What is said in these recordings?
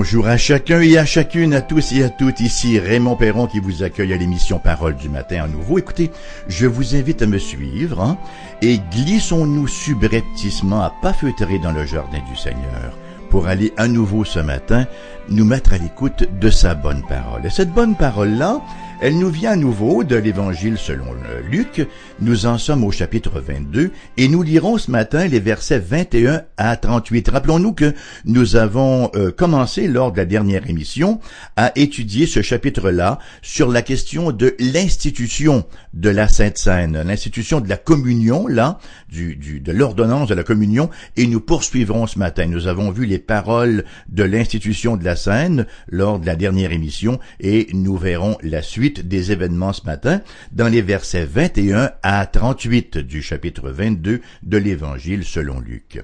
Bonjour à chacun et à chacune, à tous et à toutes. Ici Raymond Perron qui vous accueille à l'émission Parole du matin à nouveau. Écoutez, je vous invite à me suivre hein, et glissons-nous subrepticement à pas feutrer dans le jardin du Seigneur pour aller à nouveau ce matin nous mettre à l'écoute de sa bonne parole. Et cette bonne parole-là, elle nous vient à nouveau de l'Évangile selon Luc. Nous en sommes au chapitre 22 et nous lirons ce matin les versets 21 à 38. Rappelons-nous que nous avons euh, commencé lors de la dernière émission à étudier ce chapitre-là sur la question de l'institution de la Sainte Seine, l'institution de la communion, là, du, du, de l'ordonnance de la communion, et nous poursuivrons ce matin. Nous avons vu les paroles de l'institution de la Seine lors de la dernière émission et nous verrons la suite des événements ce matin dans les versets 21 à 38 du chapitre 22 de l'Évangile selon Luc.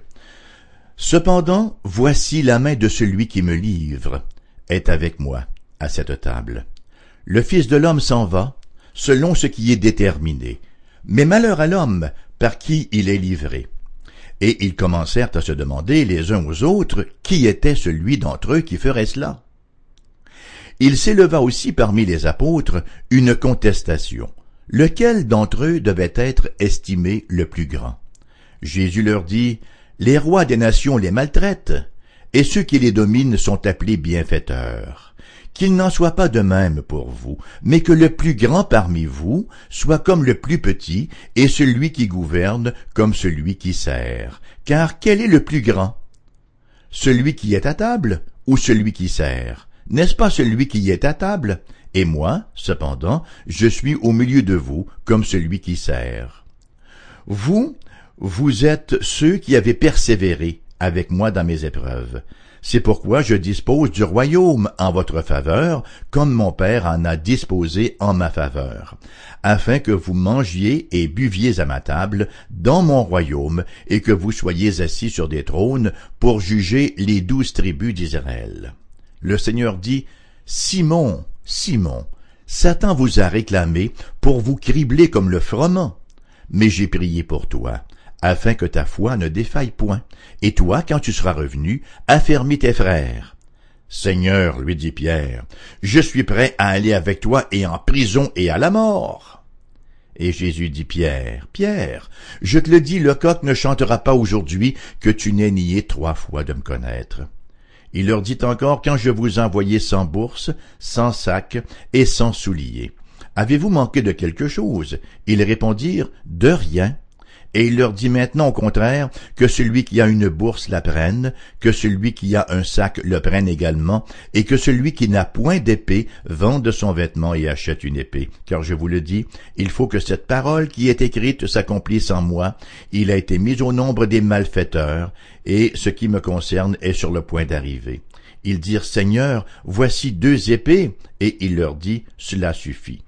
Cependant, voici la main de celui qui me livre est avec moi à cette table. Le Fils de l'homme s'en va, selon ce qui est déterminé. Mais malheur à l'homme par qui il est livré. Et ils commencèrent à se demander les uns aux autres qui était celui d'entre eux qui ferait cela il s'éleva aussi parmi les apôtres une contestation. Lequel d'entre eux devait être estimé le plus grand? Jésus leur dit, Les rois des nations les maltraitent, et ceux qui les dominent sont appelés bienfaiteurs. Qu'il n'en soit pas de même pour vous, mais que le plus grand parmi vous soit comme le plus petit, et celui qui gouverne comme celui qui sert. Car quel est le plus grand? Celui qui est à table ou celui qui sert? N'est-ce pas celui qui est à table? Et moi, cependant, je suis au milieu de vous comme celui qui sert. Vous, vous êtes ceux qui avez persévéré avec moi dans mes épreuves. C'est pourquoi je dispose du royaume en votre faveur, comme mon Père en a disposé en ma faveur, afin que vous mangiez et buviez à ma table dans mon royaume, et que vous soyez assis sur des trônes pour juger les douze tribus d'Israël le Seigneur dit, Simon, Simon, Satan vous a réclamé pour vous cribler comme le froment. Mais j'ai prié pour toi, afin que ta foi ne défaille point. Et toi, quand tu seras revenu, affermis tes frères. Seigneur, lui dit Pierre, je suis prêt à aller avec toi et en prison et à la mort. Et Jésus dit Pierre, Pierre, je te le dis, le coq ne chantera pas aujourd'hui que tu n'aies nié trois fois de me connaître. Il leur dit encore, quand je vous envoyais sans bourse, sans sac et sans souliers. Avez-vous manqué de quelque chose? Ils répondirent, de rien. Et il leur dit maintenant au contraire que celui qui a une bourse la prenne, que celui qui a un sac le prenne également, et que celui qui n'a point d'épée vende son vêtement et achète une épée. Car je vous le dis, il faut que cette parole qui est écrite s'accomplisse en moi. Il a été mis au nombre des malfaiteurs, et ce qui me concerne est sur le point d'arriver. Ils dirent Seigneur, voici deux épées, et il leur dit Cela suffit.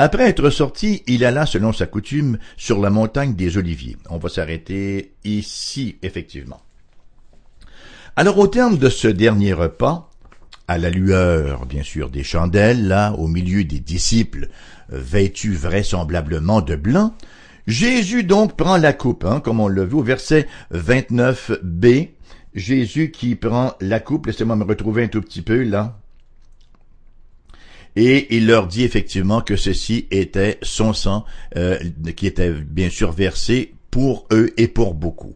Après être sorti, il alla selon sa coutume sur la montagne des Oliviers. On va s'arrêter ici, effectivement. Alors au terme de ce dernier repas, à la lueur, bien sûr, des chandelles, là, au milieu des disciples, vêtus vraisemblablement de blanc, Jésus donc prend la coupe, hein, comme on l'a vu au verset 29b. Jésus qui prend la coupe, laissez-moi me retrouver un tout petit peu là et il leur dit effectivement que ceci était son sang euh, qui était bien sûr versé pour eux et pour beaucoup.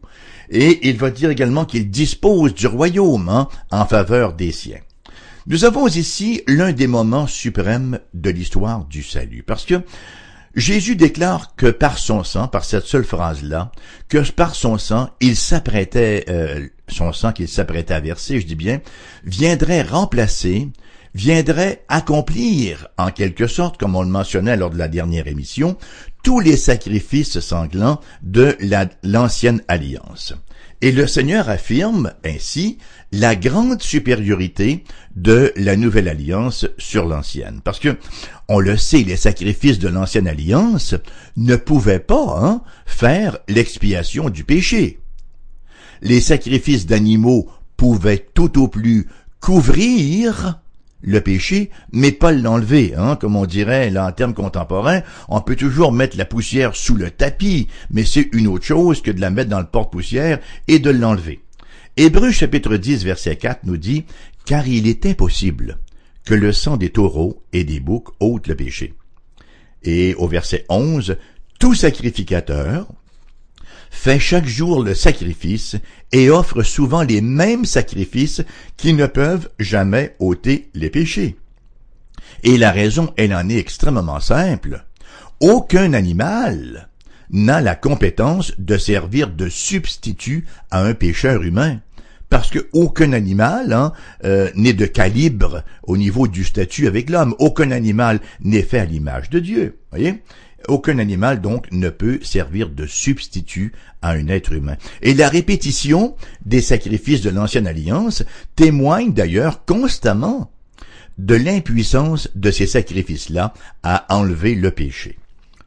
Et il va dire également qu'il dispose du royaume hein, en faveur des siens. Nous avons ici l'un des moments suprêmes de l'histoire du salut, parce que Jésus déclare que par son sang, par cette seule phrase-là, que par son sang, il s'apprêtait, euh, son sang qu'il s'apprêtait à verser, je dis bien, viendrait remplacer viendrait accomplir, en quelque sorte, comme on le mentionnait lors de la dernière émission, tous les sacrifices sanglants de l'ancienne alliance. Et le Seigneur affirme ainsi la grande supériorité de la nouvelle alliance sur l'ancienne. Parce que, on le sait, les sacrifices de l'ancienne alliance ne pouvaient pas hein, faire l'expiation du péché. Les sacrifices d'animaux pouvaient tout au plus couvrir le péché, mais pas l'enlever, hein, comme on dirait là en termes contemporains. On peut toujours mettre la poussière sous le tapis, mais c'est une autre chose que de la mettre dans le porte-poussière et de l'enlever. Hébreu chapitre 10 verset 4 nous dit car il est impossible que le sang des taureaux et des boucs ôte le péché. Et au verset 11, tout sacrificateur fait chaque jour le sacrifice et offre souvent les mêmes sacrifices qui ne peuvent jamais ôter les péchés. Et la raison, elle en est extrêmement simple. Aucun animal n'a la compétence de servir de substitut à un pécheur humain parce que aucun animal hein, euh, n'est de calibre au niveau du statut avec l'homme. Aucun animal n'est fait à l'image de Dieu. Aucun animal donc ne peut servir de substitut à un être humain. Et la répétition des sacrifices de l'ancienne alliance témoigne d'ailleurs constamment de l'impuissance de ces sacrifices-là à enlever le péché.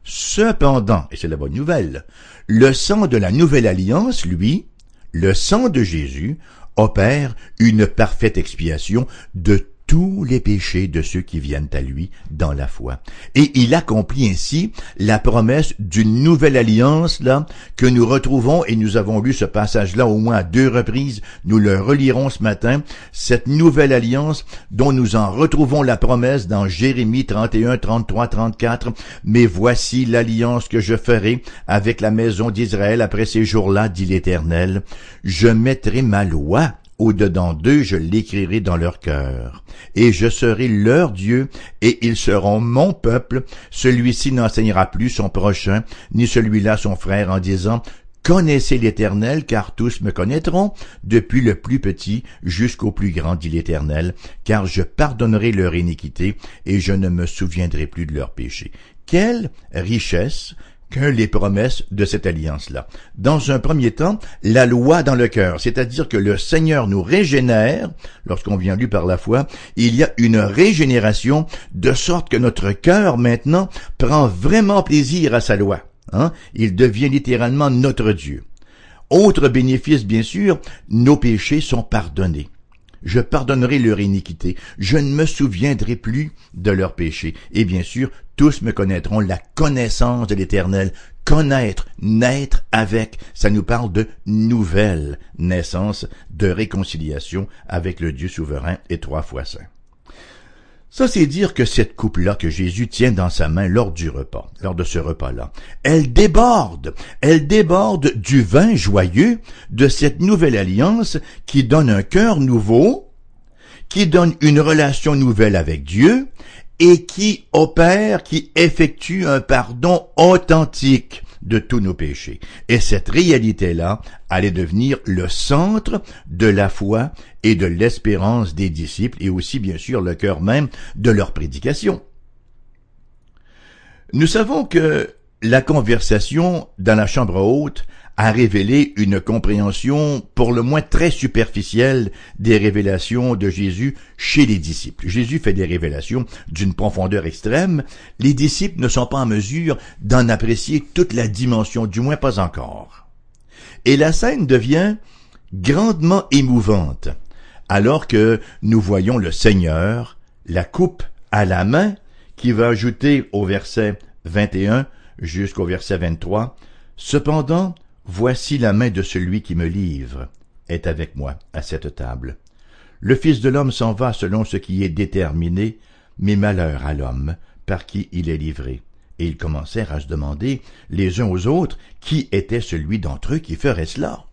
Cependant, et c'est la bonne nouvelle, le sang de la nouvelle alliance, lui, le sang de Jésus, opère une parfaite expiation de tous les péchés de ceux qui viennent à lui dans la foi. Et il accomplit ainsi la promesse d'une nouvelle alliance là que nous retrouvons et nous avons lu ce passage là au moins à deux reprises. Nous le relirons ce matin. Cette nouvelle alliance dont nous en retrouvons la promesse dans Jérémie 31, 33, 34. Mais voici l'alliance que je ferai avec la maison d'Israël après ces jours-là, dit l'Éternel. Je mettrai ma loi au-dedans d'eux, je l'écrirai dans leur cœur. Et je serai leur Dieu, et ils seront mon peuple. Celui-ci n'enseignera plus son prochain, ni celui-là son frère, en disant, Connaissez l'Éternel, car tous me connaîtront, depuis le plus petit jusqu'au plus grand, dit l'Éternel, car je pardonnerai leur iniquité, et je ne me souviendrai plus de leurs péchés. Quelle richesse que les promesses de cette alliance-là. Dans un premier temps, la loi dans le cœur, c'est-à-dire que le Seigneur nous régénère, lorsqu'on vient lui par la foi, il y a une régénération de sorte que notre cœur maintenant prend vraiment plaisir à sa loi. Hein? Il devient littéralement notre Dieu. Autre bénéfice, bien sûr, nos péchés sont pardonnés je pardonnerai leur iniquité, je ne me souviendrai plus de leurs péchés. Et bien sûr, tous me connaîtront la connaissance de l'Éternel. Connaître, naître avec, ça nous parle de nouvelle naissance, de réconciliation avec le Dieu souverain et trois fois saint. Ça, c'est dire que cette coupe-là que Jésus tient dans sa main lors du repas, lors de ce repas-là, elle déborde, elle déborde du vin joyeux de cette nouvelle alliance qui donne un cœur nouveau, qui donne une relation nouvelle avec Dieu et qui opère, qui effectue un pardon authentique de tous nos péchés. Et cette réalité-là allait devenir le centre de la foi et de l'espérance des disciples et aussi bien sûr le cœur même de leur prédication. Nous savons que la conversation dans la chambre haute a révélé une compréhension pour le moins très superficielle des révélations de Jésus chez les disciples. Jésus fait des révélations d'une profondeur extrême. Les disciples ne sont pas en mesure d'en apprécier toute la dimension, du moins pas encore. Et la scène devient grandement émouvante, alors que nous voyons le Seigneur, la coupe à la main, qui va ajouter au verset 21 jusqu'au verset 23, Cependant, Voici la main de celui qui me livre est avec moi à cette table. Le Fils de l'homme s'en va selon ce qui est déterminé, mais malheur à l'homme par qui il est livré. Et ils commencèrent à se demander les uns aux autres qui était celui d'entre eux qui ferait cela.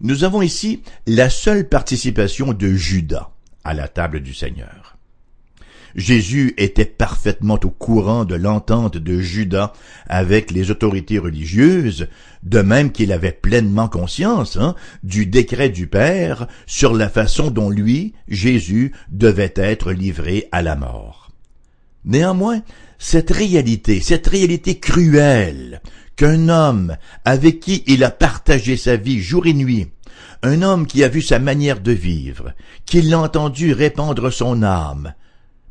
Nous avons ici la seule participation de Judas à la table du Seigneur. Jésus était parfaitement au courant de l'entente de Judas avec les autorités religieuses, de même qu'il avait pleinement conscience hein, du décret du Père sur la façon dont lui, Jésus, devait être livré à la mort. Néanmoins, cette réalité, cette réalité cruelle, qu'un homme avec qui il a partagé sa vie jour et nuit, un homme qui a vu sa manière de vivre, qui l'a entendu répandre son âme,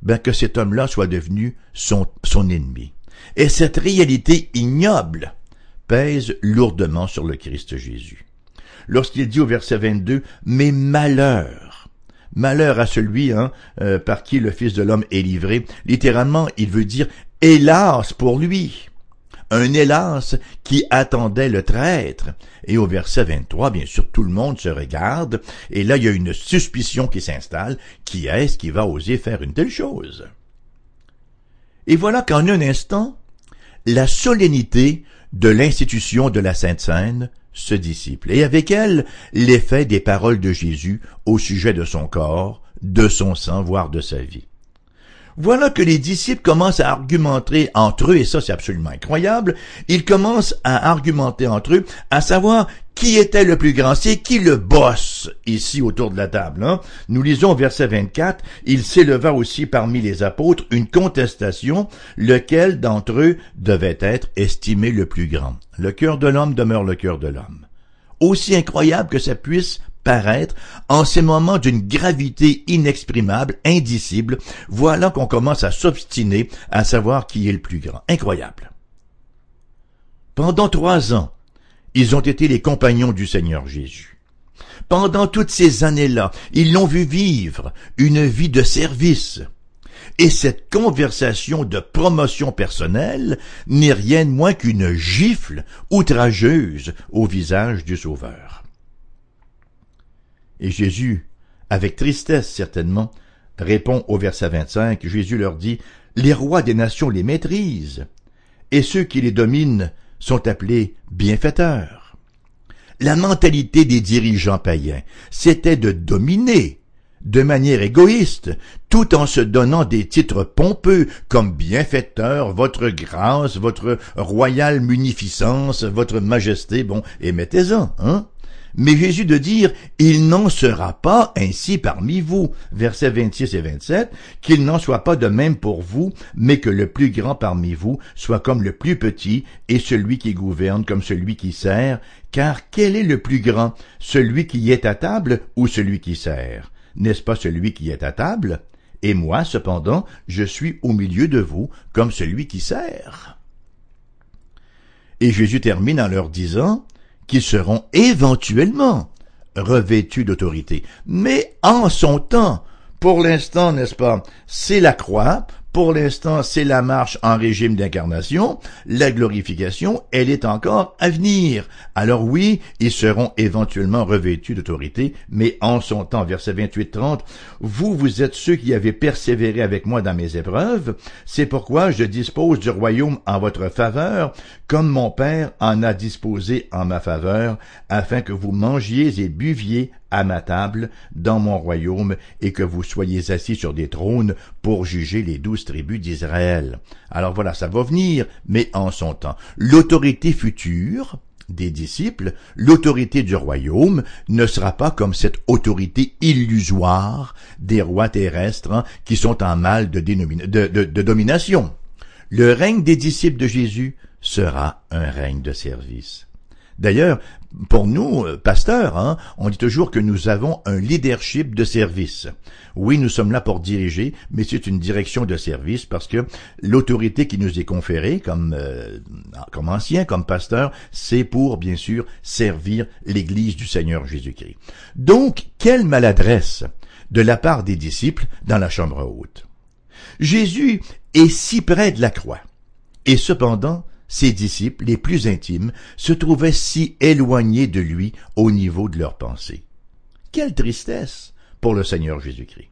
ben que cet homme-là soit devenu son, ennemi. Et cette réalité ignoble pèse lourdement sur le Christ Jésus. Lorsqu'il dit au verset 22, Mais malheur, malheur à celui hein, euh, par qui le Fils de l'homme est livré, littéralement, il veut dire hélas pour lui. Un hélas qui attendait le traître. Et au verset 23, bien sûr, tout le monde se regarde, et là, il y a une suspicion qui s'installe. Qui est-ce qui va oser faire une telle chose? Et voilà qu'en un instant, la solennité de l'institution de la Sainte Seine se dissipe, et avec elle l'effet des paroles de Jésus au sujet de son corps, de son sang, voire de sa vie. Voilà que les disciples commencent à argumenter entre eux, et ça c'est absolument incroyable, ils commencent à argumenter entre eux, à savoir qui était le plus grand, c'est qui le boss ici autour de la table. Hein? Nous lisons verset 24, il s'éleva aussi parmi les apôtres une contestation, lequel d'entre eux devait être estimé le plus grand. Le cœur de l'homme demeure le cœur de l'homme. Aussi incroyable que ça puisse paraître en ces moments d'une gravité inexprimable, indicible, voilà qu'on commence à s'obstiner à savoir qui est le plus grand. Incroyable. Pendant trois ans, ils ont été les compagnons du Seigneur Jésus. Pendant toutes ces années-là, ils l'ont vu vivre une vie de service. Et cette conversation de promotion personnelle n'est rien de moins qu'une gifle outrageuse au visage du Sauveur. Et Jésus, avec tristesse certainement, répond au verset 25, Jésus leur dit, Les rois des nations les maîtrisent, et ceux qui les dominent sont appelés bienfaiteurs. La mentalité des dirigeants païens, c'était de dominer de manière égoïste, tout en se donnant des titres pompeux comme bienfaiteur, votre grâce, votre royale munificence, votre majesté, bon, et mettez-en, hein? Mais Jésus de dire, il n'en sera pas ainsi parmi vous, versets 26 et 27, qu'il n'en soit pas de même pour vous, mais que le plus grand parmi vous soit comme le plus petit, et celui qui gouverne comme celui qui sert, car quel est le plus grand, celui qui est à table ou celui qui sert? N'est-ce pas celui qui est à table? Et moi, cependant, je suis au milieu de vous comme celui qui sert. Et Jésus termine en leur disant, qui seront éventuellement revêtus d'autorité. Mais en son temps, pour l'instant, n'est-ce pas, c'est la croix, pour l'instant, c'est la marche en régime d'incarnation. La glorification, elle est encore à venir. Alors oui, ils seront éventuellement revêtus d'autorité, mais en son temps, verset 28-30, vous, vous êtes ceux qui avez persévéré avec moi dans mes épreuves. C'est pourquoi je dispose du royaume en votre faveur, comme mon Père en a disposé en ma faveur, afin que vous mangiez et buviez à ma table dans mon royaume et que vous soyez assis sur des trônes pour juger les douze tribus d'Israël. Alors voilà, ça va venir, mais en son temps. L'autorité future des disciples, l'autorité du royaume ne sera pas comme cette autorité illusoire des rois terrestres hein, qui sont en mal de, de domination. Le règne des disciples de Jésus sera un règne de service. D'ailleurs, pour nous, euh, pasteurs, hein, on dit toujours que nous avons un leadership de service. Oui, nous sommes là pour diriger, mais c'est une direction de service parce que l'autorité qui nous est conférée comme euh, comme ancien, comme pasteur, c'est pour bien sûr servir l'Église du Seigneur Jésus-Christ. Donc, quelle maladresse de la part des disciples dans la chambre haute. Jésus est si près de la croix, et cependant ses disciples les plus intimes se trouvaient si éloignés de lui au niveau de leurs pensées. Quelle tristesse pour le Seigneur Jésus-Christ.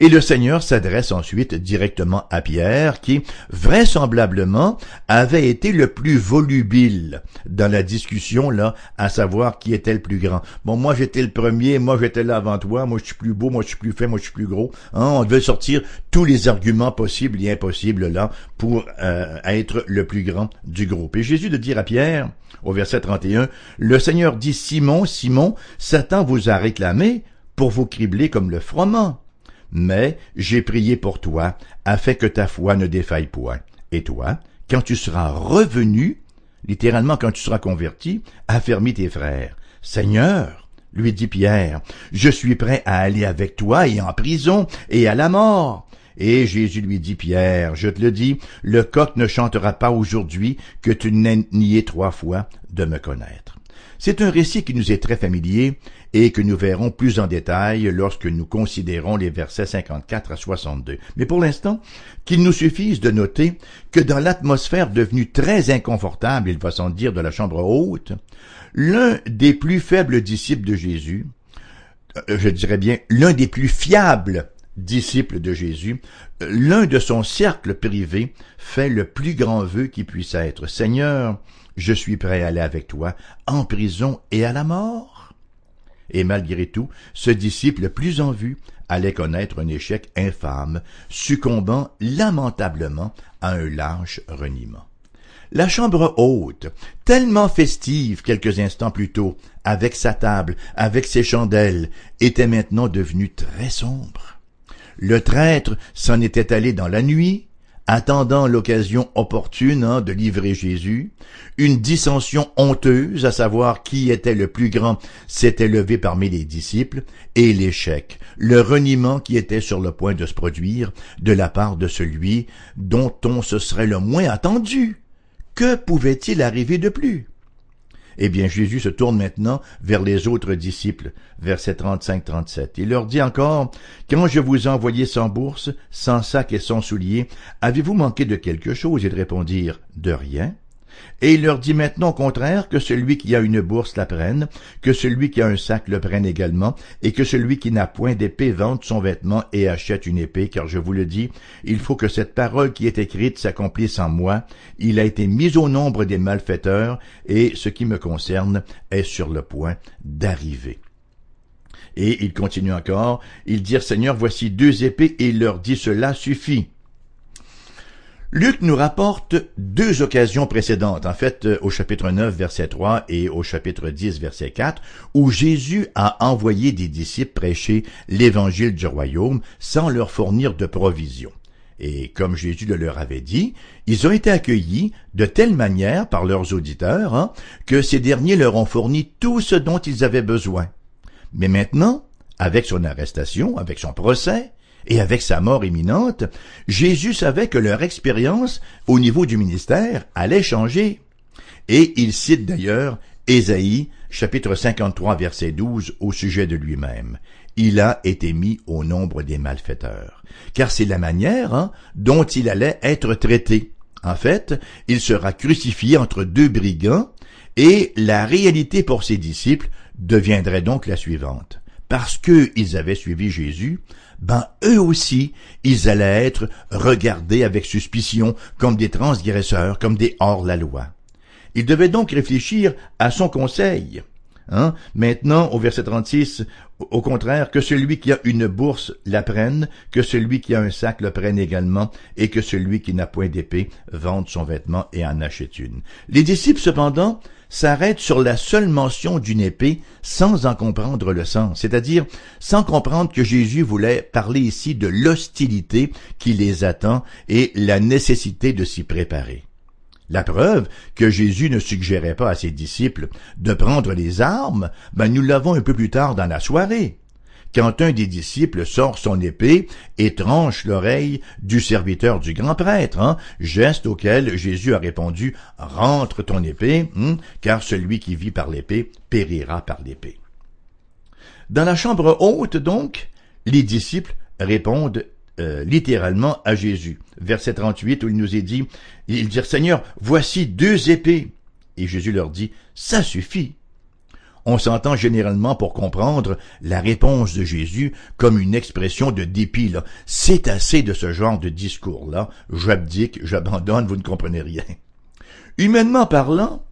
Et le Seigneur s'adresse ensuite directement à Pierre, qui, vraisemblablement, avait été le plus volubile dans la discussion, là, à savoir qui était le plus grand. Bon, moi j'étais le premier, moi j'étais là avant toi, moi je suis plus beau, moi je suis plus fait, moi je suis plus gros. Hein, on devait sortir tous les arguments possibles et impossibles, là, pour euh, être le plus grand du groupe. Et Jésus de dire à Pierre, au verset 31, le Seigneur dit, Simon, Simon, Satan vous a réclamé pour vous cribler comme le froment mais j'ai prié pour toi, afin que ta foi ne défaille point. Et toi, quand tu seras revenu, littéralement quand tu seras converti, affermis tes frères. Seigneur, lui dit Pierre, je suis prêt à aller avec toi et en prison et à la mort. Et Jésus lui dit, Pierre, je te le dis, le coq ne chantera pas aujourd'hui que tu n'aies nié trois fois de me connaître. C'est un récit qui nous est très familier et que nous verrons plus en détail lorsque nous considérons les versets 54 à 62. Mais pour l'instant, qu'il nous suffise de noter que dans l'atmosphère devenue très inconfortable, il va sans dire, de la chambre haute, l'un des plus faibles disciples de Jésus, euh, je dirais bien l'un des plus fiables disciples de Jésus, euh, l'un de son cercle privé fait le plus grand vœu qui puisse être. Seigneur, je suis prêt à aller avec toi en prison et à la mort. Et malgré tout, ce disciple plus en vue allait connaître un échec infâme, succombant lamentablement à un lâche reniement. La chambre haute, tellement festive quelques instants plus tôt, avec sa table, avec ses chandelles, était maintenant devenue très sombre. Le traître s'en était allé dans la nuit, attendant l'occasion opportune hein, de livrer Jésus, une dissension honteuse, à savoir qui était le plus grand, s'était levé parmi les disciples, et l'échec, le reniement qui était sur le point de se produire de la part de celui dont on se serait le moins attendu. Que pouvait-il arriver de plus? Eh bien, Jésus se tourne maintenant vers les autres disciples, versets 35-37. Il leur dit encore, Quand je vous ai envoyé sans bourse, sans sac et sans souliers, avez-vous manqué de quelque chose? Ils répondirent, De rien. Et il leur dit maintenant au contraire que celui qui a une bourse la prenne, que celui qui a un sac le prenne également, et que celui qui n'a point d'épée vende son vêtement et achète une épée, car je vous le dis, il faut que cette parole qui est écrite s'accomplisse en moi. Il a été mis au nombre des malfaiteurs, et ce qui me concerne est sur le point d'arriver. Et il continue encore, ils dirent Seigneur, voici deux épées, et il leur dit cela suffit. Luc nous rapporte deux occasions précédentes, en fait euh, au chapitre 9 verset 3 et au chapitre 10 verset 4, où Jésus a envoyé des disciples prêcher l'évangile du royaume sans leur fournir de provisions. Et comme Jésus le leur avait dit, ils ont été accueillis de telle manière par leurs auditeurs hein, que ces derniers leur ont fourni tout ce dont ils avaient besoin. Mais maintenant, avec son arrestation, avec son procès, et avec sa mort imminente, Jésus savait que leur expérience au niveau du ministère allait changer. Et il cite d'ailleurs Ésaïe, chapitre 53, verset 12, au sujet de lui-même. Il a été mis au nombre des malfaiteurs. Car c'est la manière hein, dont il allait être traité. En fait, il sera crucifié entre deux brigands, et la réalité pour ses disciples deviendrait donc la suivante. Parce qu'ils avaient suivi Jésus, ben eux aussi, ils allaient être regardés avec suspicion comme des transgresseurs, comme des hors-la-loi. Il devait donc réfléchir à son conseil. Hein? Maintenant, au verset 36, au contraire, que celui qui a une bourse la prenne, que celui qui a un sac le prenne également, et que celui qui n'a point d'épée vende son vêtement et en achète une. Les disciples, cependant, s'arrêtent sur la seule mention d'une épée sans en comprendre le sens, c'est-à-dire sans comprendre que Jésus voulait parler ici de l'hostilité qui les attend et la nécessité de s'y préparer. La preuve que Jésus ne suggérait pas à ses disciples de prendre les armes, ben nous l'avons un peu plus tard dans la soirée quand un des disciples sort son épée et tranche l'oreille du serviteur du grand prêtre, hein, geste auquel Jésus a répondu Rentre ton épée, hein, car celui qui vit par l'épée périra par l'épée. Dans la chambre haute, donc, les disciples répondent euh, littéralement à Jésus. Verset 38 où il nous est dit, ils dirent Seigneur, voici deux épées. Et Jésus leur dit, ça suffit on s'entend généralement pour comprendre la réponse de Jésus comme une expression de dépit. C'est assez de ce genre de discours-là. J'abdique, j'abandonne, vous ne comprenez rien. Humainement parlant,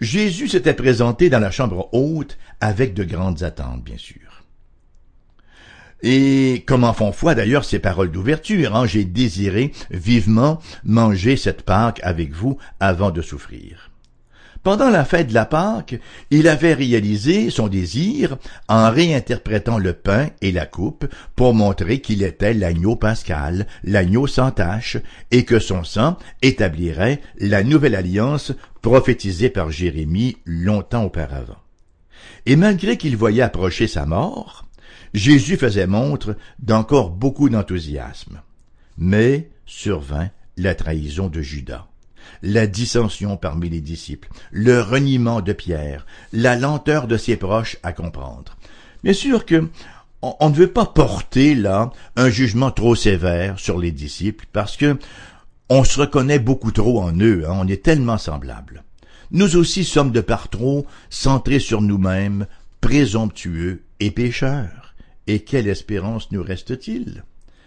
Jésus s'était présenté dans la chambre haute avec de grandes attentes, bien sûr. Et comment font foi d'ailleurs ces paroles d'ouverture, hein? j'ai désiré vivement manger cette Pâque avec vous avant de souffrir. Pendant la fête de la Pâque, il avait réalisé son désir en réinterprétant le pain et la coupe pour montrer qu'il était l'agneau pascal, l'agneau sans tache, et que son sang établirait la nouvelle alliance prophétisée par Jérémie longtemps auparavant. Et malgré qu'il voyait approcher sa mort, Jésus faisait montre d'encore beaucoup d'enthousiasme. Mais survint la trahison de Judas. La dissension parmi les disciples, le reniement de Pierre, la lenteur de ses proches à comprendre. Bien sûr que on, ne veut pas porter là un jugement trop sévère sur les disciples parce que on se reconnaît beaucoup trop en eux, hein, on est tellement semblables. Nous aussi sommes de part trop centrés sur nous-mêmes, présomptueux et pécheurs. Et quelle espérance nous reste-t-il?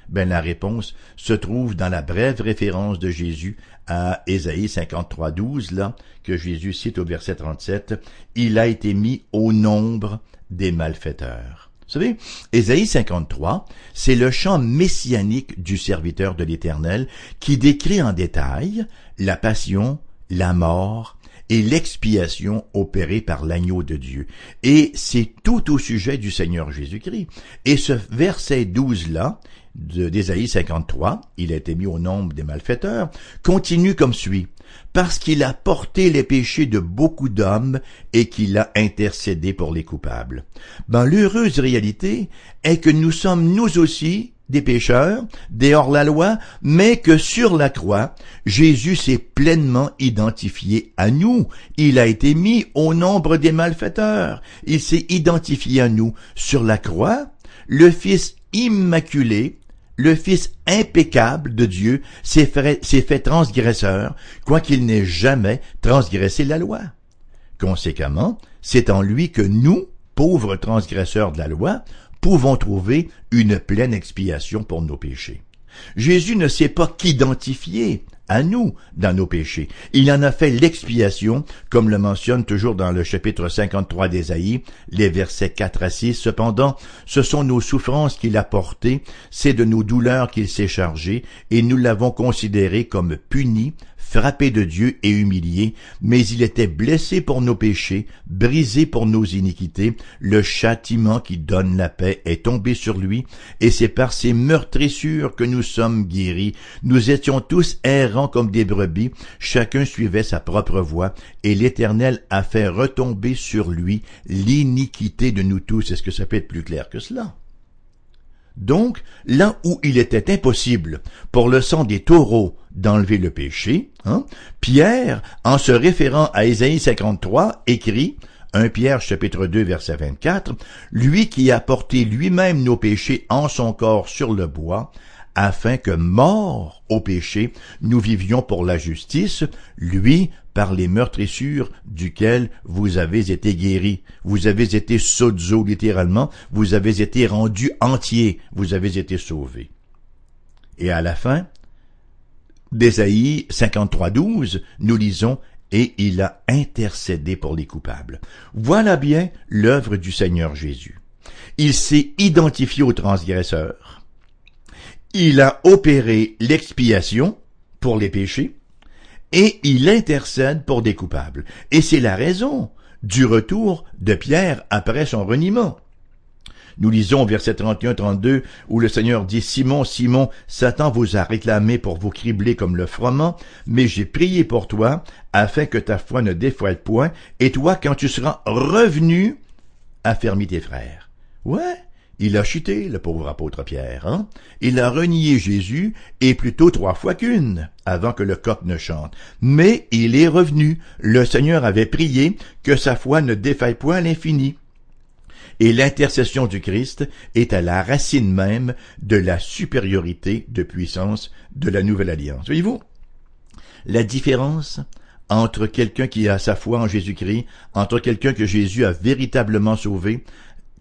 Ben, la réponse se trouve dans la brève référence de Jésus à Ésaïe 53, 12, là, que Jésus cite au verset 37. Il a été mis au nombre des malfaiteurs. Vous savez, Ésaïe 53, c'est le chant messianique du serviteur de l'Éternel qui décrit en détail la passion, la mort et l'expiation opérée par l'agneau de Dieu. Et c'est tout au sujet du Seigneur Jésus-Christ. Et ce verset 12-là, d'Ésaïe 53, il a été mis au nombre des malfaiteurs, continue comme suit. Parce qu'il a porté les péchés de beaucoup d'hommes et qu'il a intercédé pour les coupables. Ben, l'heureuse réalité est que nous sommes nous aussi des pécheurs, des hors-la-loi, mais que sur la croix, Jésus s'est pleinement identifié à nous. Il a été mis au nombre des malfaiteurs. Il s'est identifié à nous. Sur la croix, le Fils immaculé le Fils impeccable de Dieu s'est fait, transgresseur, quoiqu'il n'ait jamais transgressé la loi. Conséquemment, c'est en lui que nous, pauvres transgresseurs de la loi, pouvons trouver une pleine expiation pour nos péchés. Jésus ne s'est pas qu'identifié à nous dans nos péchés. Il en a fait l'expiation, comme le mentionne toujours dans le chapitre 53 d'Ésaïe, les versets 4 à 6. Cependant, ce sont nos souffrances qu'il a portées, c'est de nos douleurs qu'il s'est chargé, et nous l'avons considéré comme puni, frappé de Dieu et humilié, mais il était blessé pour nos péchés, brisé pour nos iniquités, le châtiment qui donne la paix est tombé sur lui, et c'est par ses meurtrissures que nous sommes guéris. Nous étions tous errants comme des brebis, chacun suivait sa propre voie, et l'Éternel a fait retomber sur lui l'iniquité de nous tous. Est-ce que ça peut être plus clair que cela? Donc, là où il était impossible pour le sang des taureaux d'enlever le péché, hein, Pierre, en se référant à Ésaïe 53, écrit 1 Pierre chapitre 2 verset 24, lui qui a porté lui-même nos péchés en son corps sur le bois, afin que, mort au péché, nous vivions pour la justice, lui, par les meurtrissures duquel vous avez été guéris. Vous avez été sozo, littéralement, vous avez été rendu entier, vous avez été sauvé. Et à la fin d'Ésaïe 53.12, nous lisons et il a intercédé pour les coupables. Voilà bien l'œuvre du Seigneur Jésus. Il s'est identifié aux transgresseurs, il a opéré l'expiation pour les péchés et il intercède pour des coupables. Et c'est la raison du retour de Pierre après son reniement. Nous lisons verset 31-32 où le Seigneur dit Simon, Simon, Satan vous a réclamé pour vous cribler comme le froment, mais j'ai prié pour toi afin que ta foi ne défoile point, et toi, quand tu seras revenu, affermis tes frères. Ouais, il a chuté, le pauvre apôtre Pierre, hein? Il a renié Jésus, et plutôt trois fois qu'une, avant que le coq ne chante. Mais il est revenu. Le Seigneur avait prié que sa foi ne défaille point à l'infini. Et l'intercession du Christ est à la racine même de la supériorité de puissance de la nouvelle alliance. Voyez-vous? La différence entre quelqu'un qui a sa foi en Jésus-Christ, entre quelqu'un que Jésus a véritablement sauvé,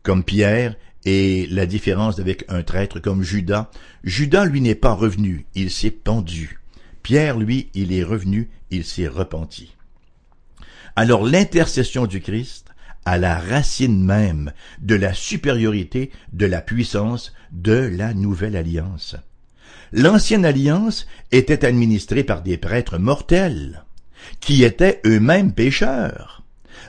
comme Pierre, et la différence avec un traître comme Judas, Judas, lui, n'est pas revenu, il s'est pendu. Pierre, lui, il est revenu, il s'est repenti. Alors l'intercession du Christ à la racine même de la supériorité, de la puissance de la nouvelle alliance. L'ancienne alliance était administrée par des prêtres mortels, qui étaient eux-mêmes pécheurs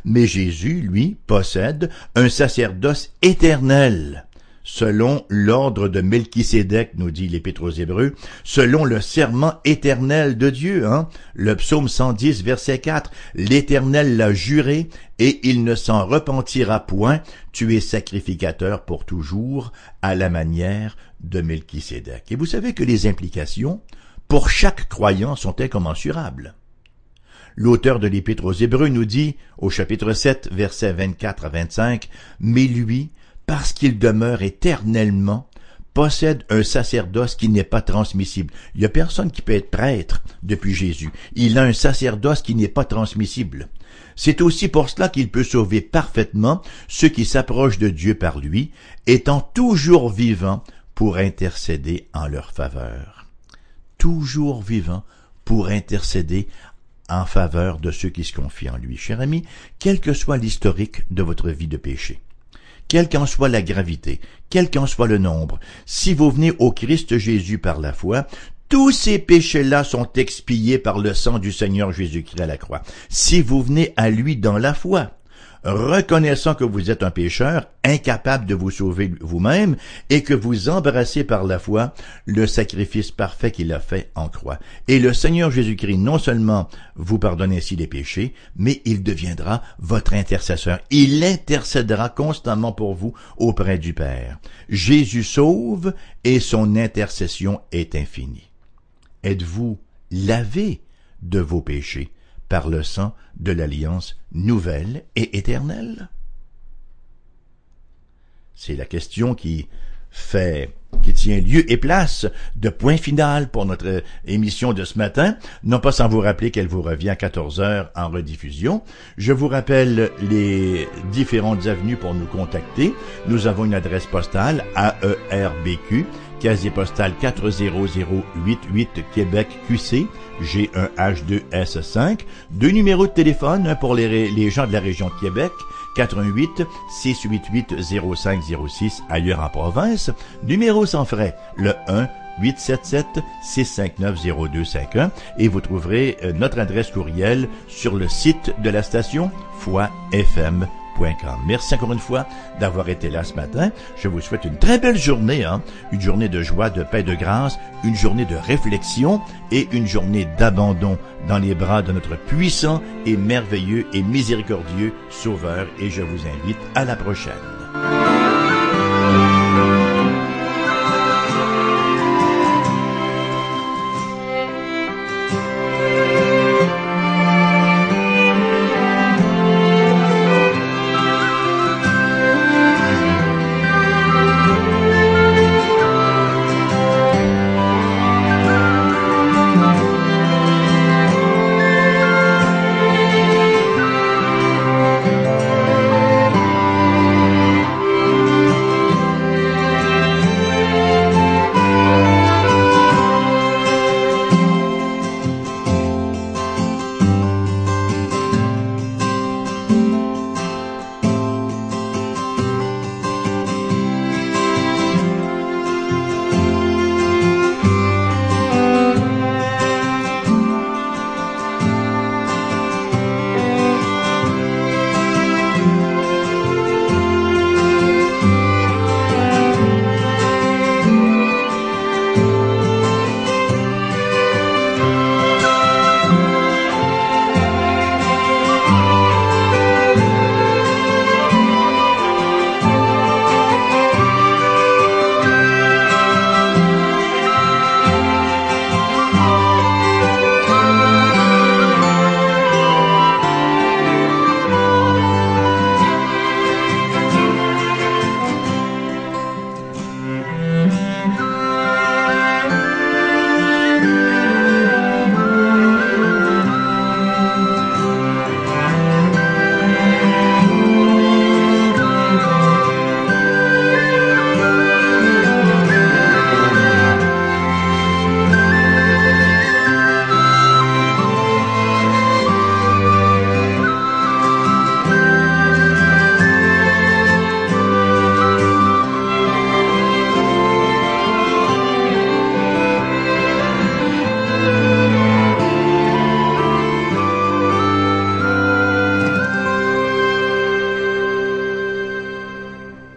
mais Jésus, lui, possède un sacerdoce éternel, selon l'ordre de Melchisédek, nous dit l'Épître aux Hébreux, selon le serment éternel de Dieu, hein? Le psaume 110, verset 4, l'Éternel l'a juré, et il ne s'en repentira point, tu es sacrificateur pour toujours, à la manière de Melchisédek. Et vous savez que les implications, pour chaque croyant, sont incommensurables. L'auteur de l'Épître aux Hébreux nous dit, au chapitre 7, versets 24 à 25, Mais lui, parce qu'il demeure éternellement, possède un sacerdoce qui n'est pas transmissible. Il n'y a personne qui peut être prêtre depuis Jésus. Il a un sacerdoce qui n'est pas transmissible. C'est aussi pour cela qu'il peut sauver parfaitement ceux qui s'approchent de Dieu par lui, étant toujours vivant pour intercéder en leur faveur. Toujours vivant pour intercéder en faveur de ceux qui se confient en lui. Cher ami, quel que soit l'historique de votre vie de péché, quelle qu'en soit la gravité, quel qu'en soit le nombre, si vous venez au Christ Jésus par la foi, tous ces péchés-là sont expiés par le sang du Seigneur Jésus-Christ à la croix. Si vous venez à lui dans la foi, reconnaissant que vous êtes un pécheur, incapable de vous sauver vous-même, et que vous embrassez par la foi le sacrifice parfait qu'il a fait en croix. Et le Seigneur Jésus-Christ non seulement vous pardonne ainsi les péchés, mais il deviendra votre intercesseur. Il intercédera constamment pour vous auprès du Père. Jésus sauve et son intercession est infinie. Êtes-vous lavé de vos péchés? Par le sang de l'alliance nouvelle et éternelle? C'est la question qui fait qui tient lieu et place de point final pour notre émission de ce matin, non pas sans vous rappeler qu'elle vous revient à 14 heures en rediffusion. Je vous rappelle les différentes avenues pour nous contacter. Nous avons une adresse postale AERBQ, casier postal 40088 Québec QC, G1H2S5, deux numéros de téléphone, pour les, gens de la région de Québec, 88 688 0506 ailleurs en province, numéro sans frais, le 1 877 659 0251 et vous trouverez euh, notre adresse courriel sur le site de la station Foi FM Merci encore une fois d'avoir été là ce matin. Je vous souhaite une très belle journée, hein? une journée de joie, de paix, de grâce, une journée de réflexion et une journée d'abandon dans les bras de notre puissant et merveilleux et miséricordieux Sauveur. Et je vous invite à la prochaine.